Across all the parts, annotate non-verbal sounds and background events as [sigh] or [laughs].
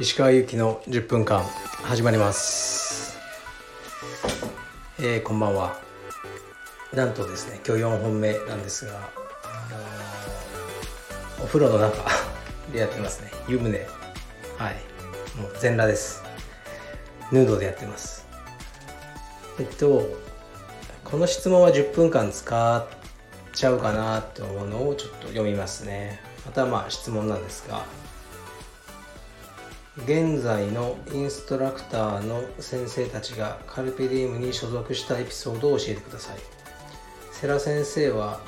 石川由紀の10分間始まります、えーこんばんは。なんとですね今日4本目なんですが、お風呂の中 [laughs] でやってますね。湯船。はい。もう全裸です。ヌードでやってます。えっとこの質問は10分間使っちゃうかなと思うのをちょっと読みますね。またまあ質問なんですが現在のインストラクターの先生たちがカルペディウムに所属したエピソードを教えてください。世良先生は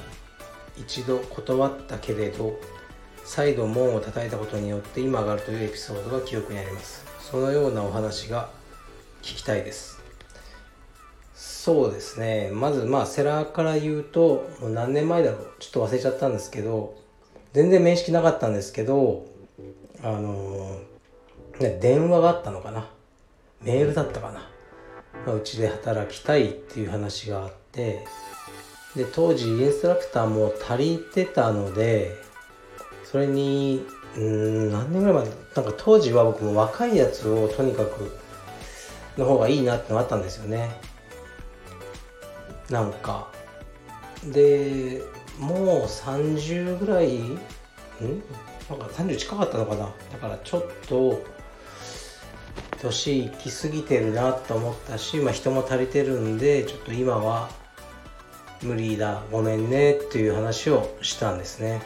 一度断ったけれど再度門を叩いたことによって今があるというエピソードが記憶にあります。そのようなお話が聞きたいです。そうですね。まずまあセラーから言うともう何年前だろう。ちょっと忘れちゃったんですけど全然面識なかったんですけどあのね、電話があったのかな。メールだったかな。まあうちで働きたいっていう話があってで当時インストラクターも足りてたのでそれにうん何年ぐらい前なんか当時は僕も若いやつをとにかくの方がいいなってのがあったんですよね。なんか。でもう30ぐらいん？なんか30近かったのかな？だからちょっと年いきすぎてるなと思ったし、まあ、人も足りてるんでちょっと今は無理だ。ごめんねっていう話をしたんですね。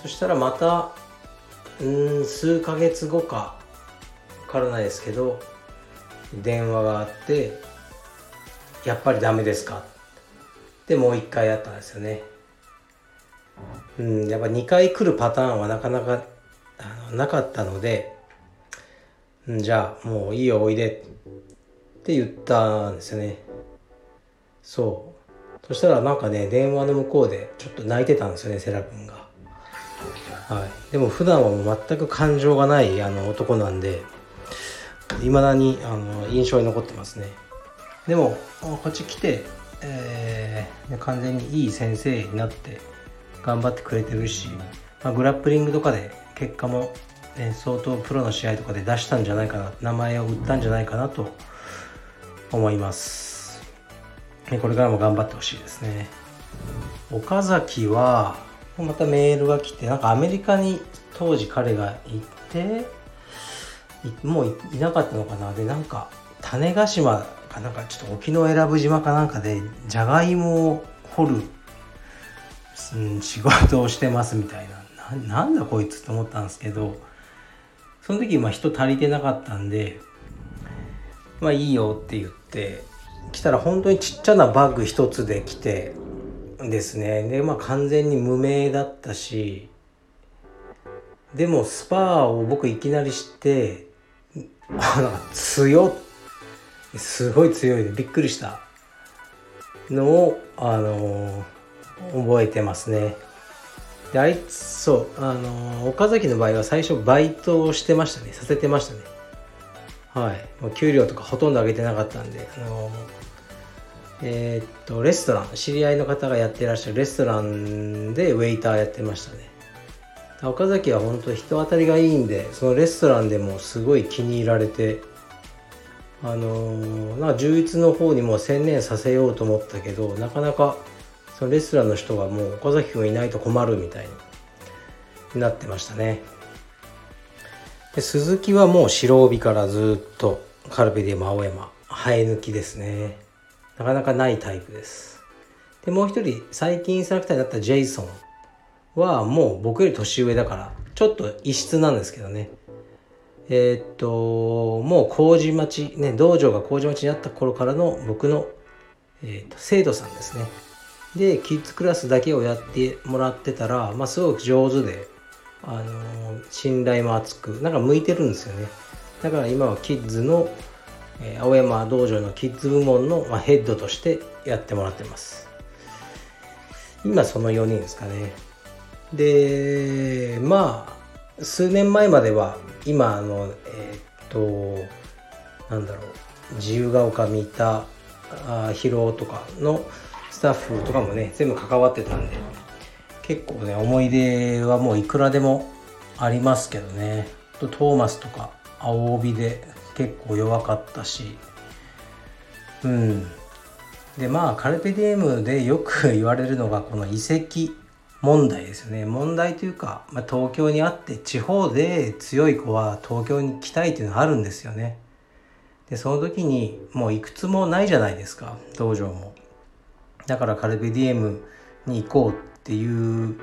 そしたらまたうーん数ヶ月後かわからないですけど電話があって「やっぱりダメですか?」でもう一回やったんですよね。うんやっぱ2回来るパターンはなかなかあのなかったのでうんじゃあもういいよおいで。って言ったんですよね。そう。そしたらなんかね電話の向こうでちょっと泣いてたんですよねセラ君が。はい。でも普段はもう全く感情がないあの男なんでいまだにあの印象に残ってますね。でもこっち来て、えー完全にいい先生になって頑張ってくれてるし、まあ、グラップリングとかで結果も、ね、相当プロの試合とかで出したんじゃないかな名前を売ったんじゃないかなと思います。ねこれからも頑張ってほしいですね。岡崎はまたメールが来てなんかアメリカに当時彼が行ってもういなかったのかな。でなんか種子島なんかちょっと沖永良部島かなんかでじゃがいもを掘る、うん、仕事をしてますみたいな。なんだこいつと思ったんですけどその時まあ人足りてなかったんでまあいいよって言って来たら本当にちっちゃなバッグ一つで来てですね。でまあ完全に無名だったしでもスパーを僕いきなり知ってあなんか強っすごい強いでびっくりした。のをあの覚えてますね。であいつそうあの岡崎の場合は最初バイトをしてましたね。させてましたね。はい。もう給料とかほとんど上げてなかったんであのえっとレストラン知り合いの方がやってらっしゃるレストランでウェイターやってましたね。岡崎は本当人当たりがいいんでそのレストランでもすごい気に入られてあのーなんか充実の方にも専念させようと思ったけどなかなかそのレスランの人がもう岡崎君いないと困るみたいになってましたね。で鈴木はもう白帯からずっとカルペディウム青山生え抜きですね。なかなかないタイプです。でもう一人最近インストラクターになったジェイソンはもう僕より年上だからちょっと異質なんですけどね。えーっともう麹町ね道場が麹町にあった頃からの僕の、えーっと生徒さんですね。でキッズクラスだけをやってもらってたら、まあ、すごく上手で、あのー信頼も厚くなんか向いてるんですよね。だから今はキッズの、えー青山道場のキッズ部門の、まあ、ヘッドとしてやってもらってます。今その4人ですかね。でまあ数年前までは今あのえーっとなんだろう自由が丘三田あ広尾とかのスタッフとかもね全部関わってたんで結構ね思い出はもういくらでもありますけどね。とトーマスとか青帯で結構弱かったし。うん。でまあカルペディエムでよく言われるのがこの遺跡。問題ですよね。問題というか、まあ、東京にあって地方で強い子は東京に来たいっていうのがあるんですよね。でその時にもういくつもないじゃないですか道場も。だからカルペディエムに行こうっていう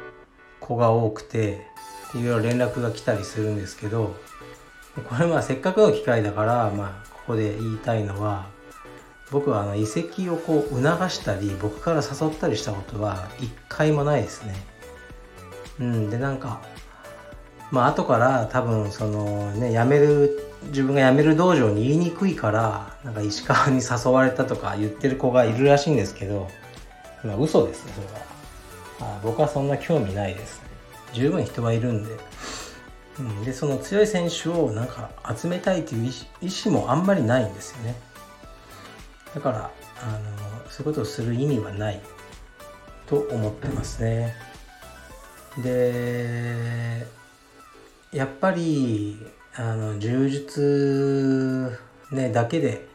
子が多くていろいろ連絡が来たりするんですけどこれまあせっかくの機会だからまあここで言いたいのは僕はあの遺跡をこう促したり僕から誘ったりしたことは一回もないですね。うん、でなんかまあ後から多分そのね辞める自分が辞める道場に言いにくいからなんか石川に誘われたとか言ってる子がいるらしいんですけど、まあ、嘘ですねそれは。あ僕はそんな興味ないです十分人はいるんで、うん、でその強い選手をなんか集めたいという意思もあんまりないんですよね。だからあのそういうことをする意味はないと思ってますね。でやっぱりあの柔術、ね、だけで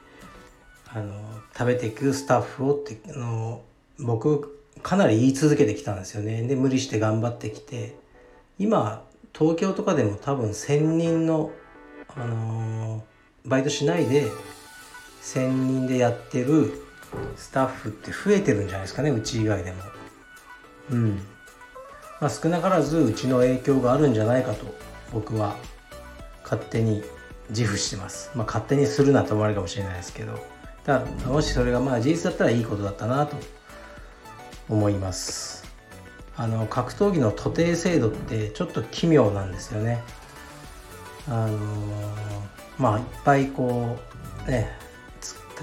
あの食べていくスタッフをっての僕かなり言い続けてきたんですよね。で無理して頑張ってきて今東京とかでも多分1,000人の、あのバイトしないで1,000人でやってるスタッフって増えてるんじゃないですかねうち以外でも。うんまあ、少なからずうちの影響があるんじゃないかと僕は勝手に自負してます。まあ、勝手にするなと思われるかもしれないですけどただもしそれがまあ事実だったらいいことだったなと思います。あの格闘技の徒弟制度ってちょっと奇妙なんですよね。あのまあいっぱいこうね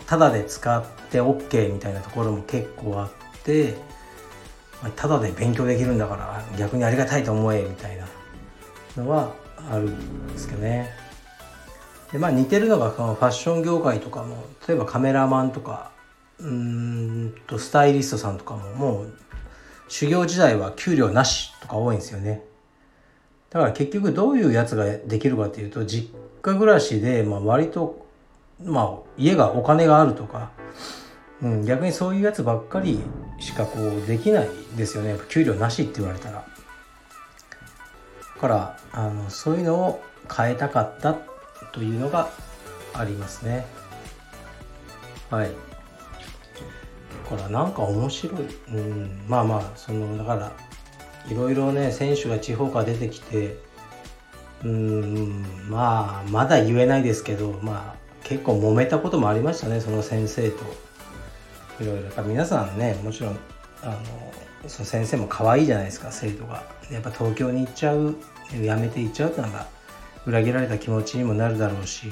ただで使って OK みたいなところも結構あってただで勉強できるんだから逆にありがたいと思えみたいなのはあるんですけどね。でまあ似てるのがこのファッション業界とかも例えばカメラマンとかうんとスタイリストさんとかももう修行時代は給料なしとか多いんですよね。だから結局どういうやつができるかっていうと実家暮らしでまあ割とまあ家がお金があるとか、うん、逆にそういうやつばっかりしかこうできないですよね給料なしって言われたら。だからあのそういうのを変えたかったというのがありますね。はい。だからなんか面白い。うん、まあまあそのだからいろいろね選手が地方から出てきてうんまあまだ言えないですけどまあ結構揉めたこともありましたねその先生と。いろいろ。やっぱ皆さんねもちろんあのその先生も可愛いじゃないですか生徒が。やっぱ東京に行っちゃう辞めて行っちゃうってのが裏切られた気持ちにもなるだろうし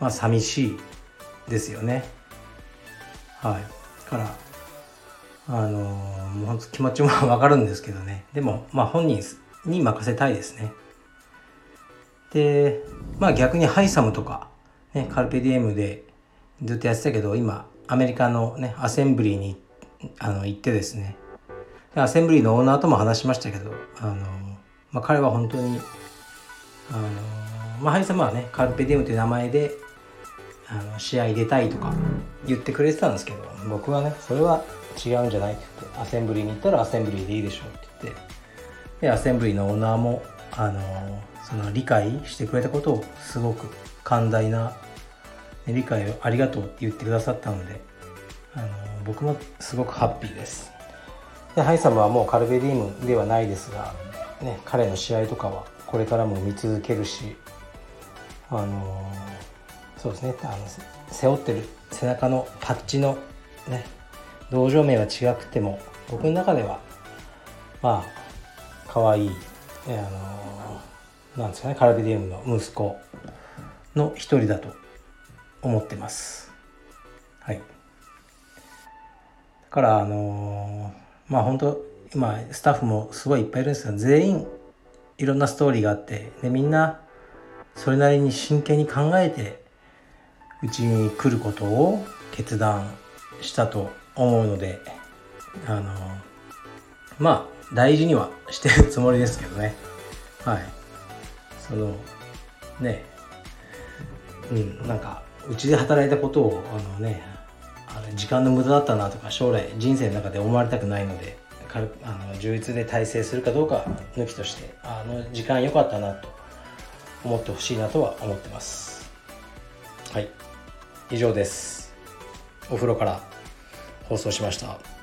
まあ寂しいですよね。はい。からあのもう本当気持ちもわかるんですけどね。でもまあ本人に任せたいですね。でまあ逆にハイサムとかね、カルペディエムでずっとやってたけど今アメリカのねアセンブリーにあの行ってですね。アセンブリーのオーナーとも話しましたけどあの、まあ、彼は本当にあの、まあ、ハリ様はねカルペディエムという名前であの試合出たいとか言ってくれてたんですけど僕はねそれは違うんじゃないって言ってアセンブリーに行ったらアセンブリーでいいでしょうって言ってでアセンブリーのオーナーもあのその理解してくれたことをすごく寛大な理解をありがとうって言ってくださったのであの僕もすごくハッピーです。でハイサムはもうカルベディームではないですが、ね、彼の試合とかはこれからも見続けるしあのそうですねあの背負ってる背中のパッチのね道場名は違くても僕の中ではまあ可愛いあのなんですかねカルベディウムの息子の一人だと思ってます。はい。だからあのー、まあ本当今スタッフもすごいいっぱいいるんですけど全員いろんなストーリーがあってでみんなそれなりに真剣に考えてうちに来ることを決断したと思うのであのまあ大事にはしてるつもりですけどねはいそのねうん。なんかうちで働いたことをあのねあの時間の無駄だったなとか将来人生の中で思われたくないのであの充実で体制するかどうか抜きとしてあの時間良かったなと思ってほしいなとは思ってます。はい。以上です。お風呂から放送しました。